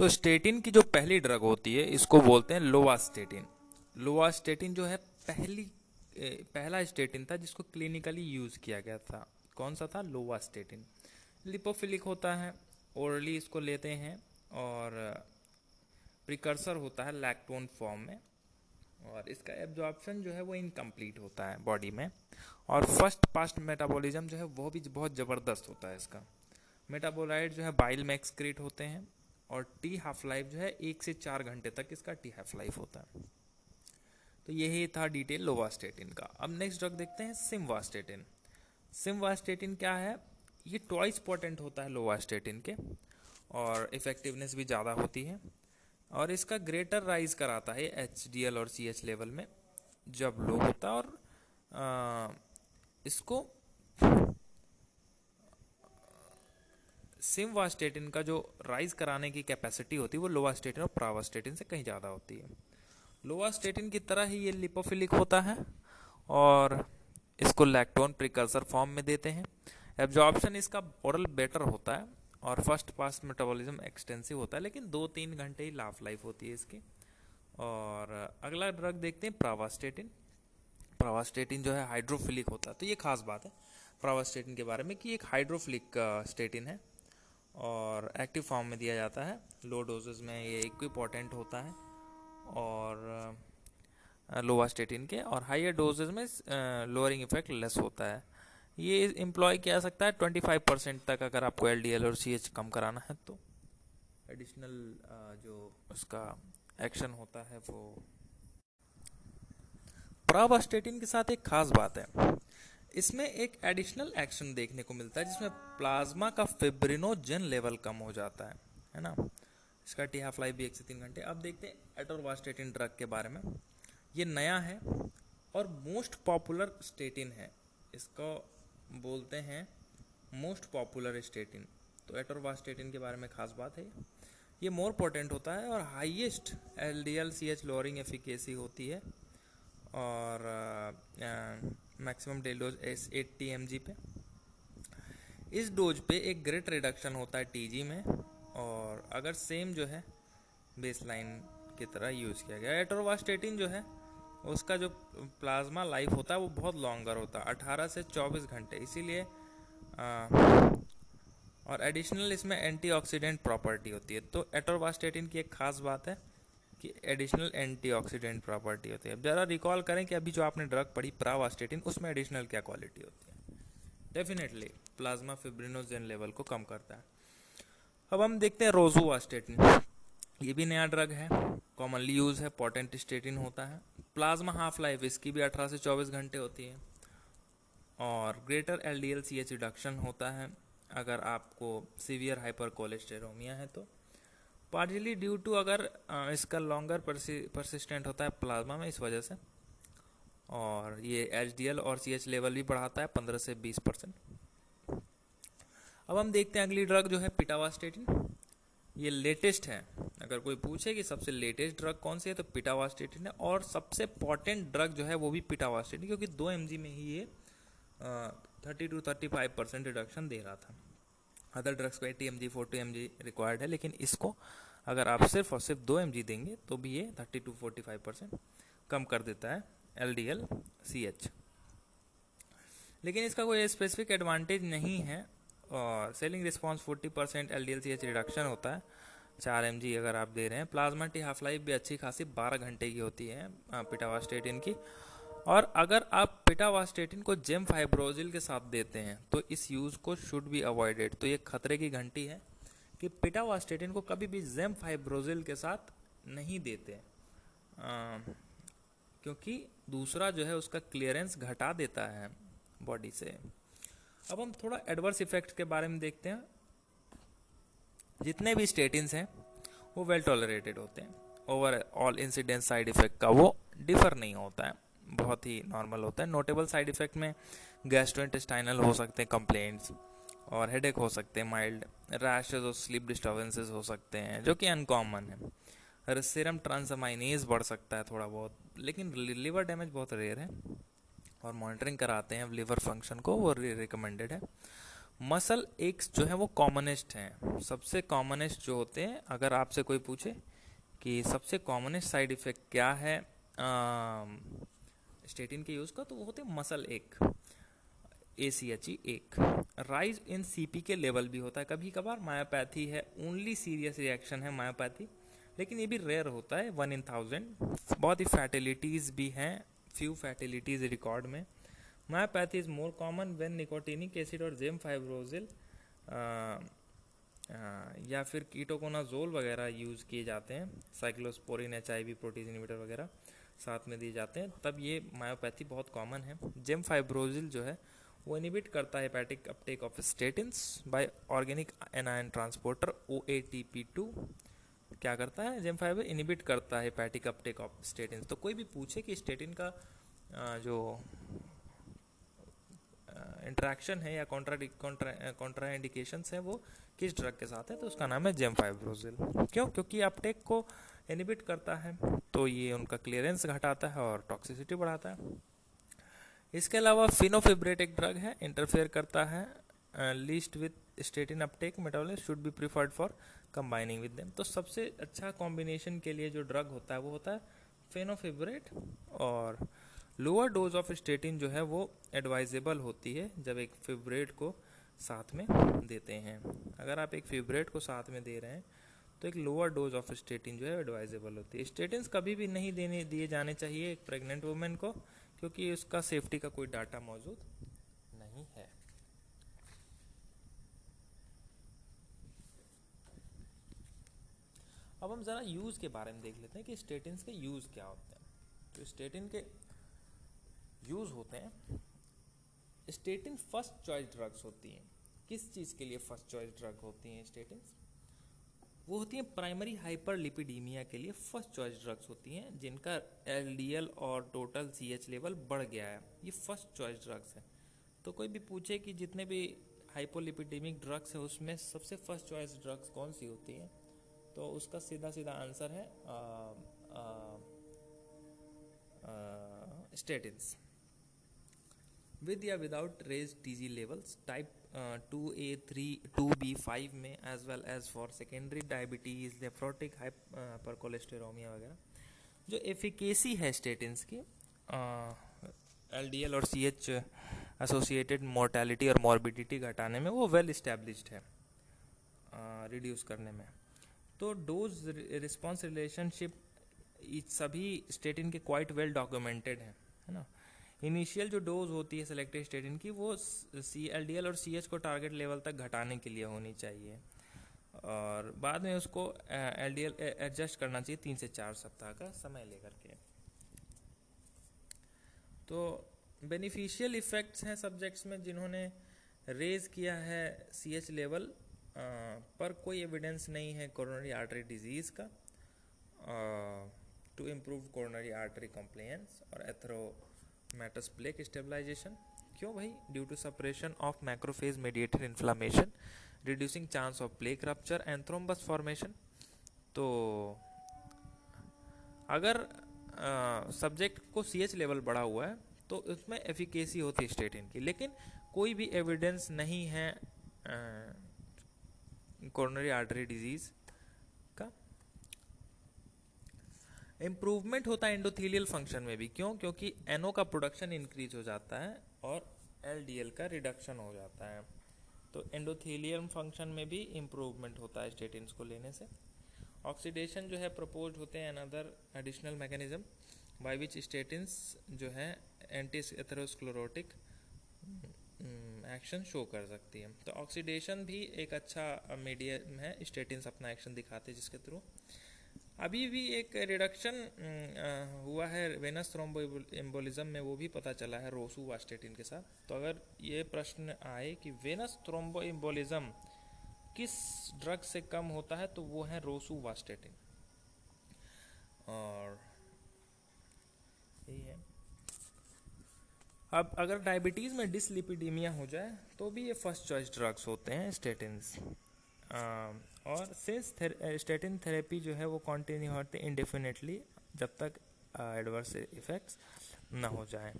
तो स्टेटिन की जो पहली ड्रग होती है, इसको बोलते हैं लोवास्टेटिन लोवास्टेटिन जो है पहली पहला स्टेटिन था जिसको क्लिनिकली यूज़ किया गया था. कौन सा था? लोवास्टेटिन लिपोफिलिक होता है ओरली इसको लेते हैं और प्रिकर्सर होता है लैक्टोन फॉर्म में. और इसका एब्जॉर्प्शन जो है वो इनकम्प्लीट होता है बॉडी में. और फ़र्स्ट पास्ट मेटाबॉलिज्म जो है वो भी बहुत ज़बरदस्त होता है इसका. मेटाबोलाइट जो है बाइल में एक्सक्रीट होते हैं. और टी हाफ़ लाइफ जो है एक से चार घंटे तक इसका टी हाफ़ लाइफ होता है। तो यही था डिटेल लोवास्टेटिन का। अब नेक्स्ट ड्रग देखते हैं सिमवास्टेटिन सिमवास्टेटिन क्या है? ये ट्वाइस पोटेंट होता है लोवास्टेटिन के और इफेक्टिवनेस भी ज़्यादा होती है। और इसका ग्रेटर राइज कराता है एच डी एल और सी एच लेवल में जब लो होता है और आ, इसको सिमवास्टेटिन का जो राइज कराने की कैपेसिटी होती है, वो लोवास्टेटिन और प्रावास्टेटिन से कहीं ज़्यादा होती है। लोवास्टेटिन की तरह ही ये लिपोफिलिक होता है और इसको लैक्टोन प्रिकल्सर फॉर्म में देते हैं। एब्जॉर्प्शन इसका ओरल बेटर होता है और फ़र्स्ट पास मेटाबॉलिज्म एक्सटेंसिव होता है, लेकिन दो तीन घंटे ही लाफ लाइफ होती है इसकी। और अगला ड्रग देखते हैं प्रावास्टेटिन प्रावास्टेटिन जो है हाइड्रोफिलिक होता है तो ये खास बात है। प्रावास्टेटिन के बारे में कि एक हाइड्रोफिलिक स्टेटिन है। और एक्टिव फॉर्म में दिया जाता है। लो डोजेज में ये इक्विपोटेंट होता है और लोवास्टेटिन के और हाइयर डोजेज में लोअरिंग इफ़ेक्ट लेस होता है। ये एम्प्लॉय किया सकता है ट्वेंटी फाइव परसेंट तक अगर आपको एल डी एल और सी एच कम कराना है तो। एडिशनल जो उसका एक्शन होता है वो। प्रावास्टेटिन के साथ एक खास बात है। इसमें एक एडिशनल एक्शन देखने को मिलता है, जिसमें प्लाज्मा का फिब्रिनोजन लेवल कम हो जाता है है ना? इसका टी हाफ़ लाइफ भी एक से तीन घंटे। अब देखते हैं एटोरवास्टेटिन ड्रग के बारे में। ये नया है और मोस्ट पॉपुलर स्टेटिन है। इसको बोलते हैं मोस्ट पॉपुलर स्टेटिन तो एटोरवास्टेटिन के बारे में खास बात है ये। मोर पोटेंट होता है और highest L D L C H lowering efficacy होती है। और maximum daily dose is eighty M G पे। इस डोज पे एक ग्रेट रिडक्शन होता है टी जी में, और अगर सेम जो है बेस लाइन की तरह यूज़ किया गया। एटोरवास्टेटिन जो है, उसका जो प्लाज्मा लाइफ होता है, वो बहुत लॉन्गर होता है 18 से 24 घंटे। इसीलिए और एडिशनल इसमें एंटीऑक्सीडेंट प्रॉपर्टी होती है। तो एटोरवास्टेटिन की एक खास बात है कि एडिशनल एंटीऑक्सीडेंट प्रॉपर्टी होती है। अब ज़रा रिकॉल करें कि अभी जो आपने ड्रग पढ़ी प्रावास्टेटिन उसमें एडिशनल क्या क्वालिटी होती है? डेफिनेटली प्लाज्मा फिब्रिनोजेन लेवल को कम करता है। अब हम देखते हैं रोजोवास्टेटिन ये भी नया ड्रग है कॉमनली यूज़ है पोटेंट स्टेटिन होता है। प्लाज्मा हाफ़ लाइफ इसकी भी 18 से 24 घंटे होती है। और greater L D L C H reduction होता है। अगर आपको सीवियर हाइपर कोलेस्टेरोमिया है तो। पार्टियली ड्यू टू अगर इसका लॉन्गर परसिस्टेंट होता है प्लाज्मा में इस वजह से, और ये एल और सी एच लेवल भी बढ़ाता है 15 से 20 परसेंट अब हम देखते हैं अगली ड्रग जो है पिटावास्टेटिन ये लेटेस्ट है। अगर कोई पूछे कि सबसे लेटेस्ट ड्रग कौन सी है तो पिटावास्टेटिन है, और सबसे पॉटेंट ड्रग जो है वो भी पिटावास्टेटिन क्योंकि दो एम में ही ये thirty to thirty five percent reduction दे रहा था। अदर ड्रग्स को eighty M G forty M G required है, लेकिन इसको अगर आप सिर्फ़ और सिर्फ़ दो एम जी देंगे तो भी ये thirty to forty five percent कम कर देता है L D L C H लेकिन इसका कोई स्पेसिफिक एडवांटेज नहीं है, और ceiling response 40 percent L D L C H reduction होता है। चार एम जी अगर आप दे रहे हैं प्लाज्मा टी हाफ़ लाइफ भी अच्छी खासी 12 घंटे की होती है पिटावास्टेटिन की और अगर आप पिटावास्टेटिन को जेम फाइब्रोजिल के साथ देते हैं तो इस यूज़ को शुड बी अवॉइडेड तो ये खतरे की घंटी है कि पिटावास्टेटिन को कभी भी जेम फाइब्रोजिल के साथ नहीं देते। आ, क्योंकि दूसरा जो है उसका क्लियरेंस घटा देता है बॉडी से। अब हम थोड़ा एडवर्स इफ़ेक्ट के बारे में देखते हैं। जितने भी स्टेटिन्स हैं वो वेल टॉलरेटेड होते हैं। ओवरऑल इंसिडेंस साइड इफ़ेक्ट का वो डिफर नहीं होता है। बहुत ही नॉर्मल होता है। नोटेबल साइड इफ़ेक्ट में गैस्ट्रो गैस्ट्रोइंटेस्टाइनल हो सकते हैं कंप्लेंट्स और हेडेक हो सकते हैं माइल्ड रैशेज और स्लीप डिस्टर्बेंसेस हो सकते हैं, जो कि अनकॉमन है। सीरम ट्रांसमाइनेज बढ़ सकता है थोड़ा बहुत, लेकिन लिवर डैमेज बहुत रेयर है और मॉनिटरिंग कराते हैं लीवर फ़ंक्शन को, वो रिकमेंडेड है। मसल एक्स जो है वो कॉमनेस्ट हैं। सबसे कॉमनेस्ट जो होते हैं, अगर आपसे कोई पूछे कि सबसे कॉमनेस्ट साइड इफ़ेक्ट क्या है स्टेटिन के यूज़ का तो वो होते हैं मसल एक ए सी एच ई एक। Rise in C P K level भी होता है। कभी कभार मायोपैथी है ओनली सीरियस रिएक्शन है मायोपैथी लेकिन ये भी रेयर होता है वन इन थाउज़ेंड बहुत ही फैटिलिटीज़ भी हैं फ्यू फैटिलिटीज़ रिकॉर्ड में। Myopathy is more common when nicotinic acid और जेम फाइब्रोजिल या फिर कीटोकोनाजोल वगैरह यूज़ किए जाते हैं। Cyclosporine H I V protein inhibitor वगैरह। साथ में दिए जाते हैं। तब ये मायोपैथी बहुत कॉमन है। जेम फाइब्रोजिल जो है, वो इनिबिट करता है hepatic uptake of statins by organic anion transporter O A T P two क्या करता है? जेम फाइबर इनिबिट करता है हेपेटिक अपटेक ऑफ़ स्टेटिन्स तो कोई भी पूछे कि स्टेटिन का जो इंट्रैक्शन है या कॉन्ट्रा इंडिकेशन है वो किस ड्रग के साथ है तो उसका नाम है जेम फाइब्रोजिल क्यों? क्योंकि अपटेक को इनिबिट करता है तो ये उनका क्लियरेंस घटाता है और टॉक्सिसिटी बढ़ाता है। इसके अलावा फिनोफिब्रेट एक ड्रग है इंटरफेयर करता है least with statin uptake metabolism should be preferred for combining with them तो सबसे अच्छा कॉम्बिनेशन के लिए जो ड्रग होता है, वो होता है फेनोफिब्रेट और लोअर डोज ऑफ़ स्टेटिन जो है वो एडवाइजेबल होती है जब एक फिब्रेट को साथ में देते हैं। अगर आप एक फिब्रेट को साथ में दे रहे हैं तो एक लोअर डोज ऑफ़ स्टेटिन जो है एडवाइजेबल होती है। स्टेटिन कभी भी नहीं देने, दिए जाने चाहिए एक प्रेग्नेंट वुमेन को, क्योंकि उसका सेफ्टी का कोई डाटा मौजूद नहीं है। अब हम ज़रा यूज़ के बारे में देख लेते हैं कि स्टेटिन के यूज़ क्या होते हैं। तो स्टेटिन के यूज़ होते हैं स्टेटिन फ़र्स्ट चॉइस ड्रग्स होती हैं। किस चीज़ के लिए फ़र्स्ट चॉइस ड्रग होती हैं स्टेटिन वो होती हैं प्राइमरी हाइपर लिपिडीमिया के लिए फ़र्स्ट चॉइस ड्रग्स होती हैं, जिनका एलडीएल और टोटल सीएच लेवल बढ़ गया है। ये फ़र्स्ट चॉइस ड्रग्स हैं। तो कोई भी पूछे कि जितने भी हाइपोलिपिडेमिक ड्रग्स हैं, उसमें सबसे फ़र्स्ट चॉइस ड्रग्स कौन सी होती हैं? तो उसका सीधा सीधा आंसर है स्टेटिन्स विद या without raised TG levels type two A three two B five में as well as for secondary diabetes nephrotic hyper cholesterolemia वगैरह जो एफिकेसी है स्टेटिन्स की एल डी एल और सी एच एसोसिएटेड मोर्टेलिटी और morbidity घटाने में वो वेल इस्टेब्लिश्ड है रिड्यूस uh, करने में। तो डोज रिस्पॉन्स रिलेशनशिप सभी स्टेटिन के क्वाइट वेल डॉक्यूमेंटेड हैं है ना? इनिशियल जो डोज होती है सेलेक्टेड स्टेटिन की, वो सी एल डी एल और सी एच को टारगेट लेवल तक घटाने के लिए होनी चाहिए। और बाद में उसको एल डी एल एडजस्ट करना चाहिए तीन से चार सप्ताह का समय लेकर के। तो बेनिफिशियल इफ़ेक्ट्स हैं सब्जेक्ट्स में जिन्होंने रेज किया है सी एच लेवल पर कोई एविडेंस नहीं है कोरोनरी आर्टरी डिज़ीज़ का to improve coronary artery compliance और एथरोमेटस प्लेक स्टेबलाइजेशन। क्यों भाई? Due to suppression of macrophage mediated inflammation reducing chance of plaque rupture and thrombus formation तो अगर सब्जेक्ट को सी एच लेवल बढ़ा हुआ है तो उसमें एफिकेसी होती है स्टेटिन की। लेकिन कोई भी एविडेंस नहीं है कोरोनरी आर्टरी डिज़ीज़ का इम्प्रूवमेंट होता है एंडोथीलियल फ़ंक्शन में भी। क्यों? क्योंकि एनओ का प्रोडक्शन इंक्रीज हो जाता है और एलडीएल का रिडक्शन हो जाता है। तो एंडोथीलियम फ़ंक्शन में भी इम्प्रूवमेंट होता है स्टेटिन्स को लेने से। ऑक्सीडेशन जो है प्रपोज होते हैं another additional mechanism by which statins जो है एंटी एथेरोस्क्लोरोटिक एक्शन शो कर सकती है। तो ऑक्सीडेशन भी एक अच्छा मीडियम है स्टेटिन अपना एक्शन दिखाते हैं जिसके थ्रू अभी भी एक रिडक्शन हुआ है वेनस थ्रोम्बो एम्बोलिज्म में, वो भी पता चला है रोसू वास्टेटिन के साथ। तो अगर ये प्रश्न आए कि वेनस थ्रोम्बो एम्बोलिज्म किस ड्रग से कम होता है तो वो है रोसू वास्टेटिन और यही है। अब अगर डायबिटीज़ में डिसलिपिडीमिया हो जाए तो भी ये फ़र्स्ट चॉइस ड्रग्स होते हैं स्टेटिन्स और सेस स्टेटिन थेरेपी जो है वो कंटिन्यू होती इंडेफिनेटली जब तक एडवर्स इफ़ेक्ट्स ना हो जाए।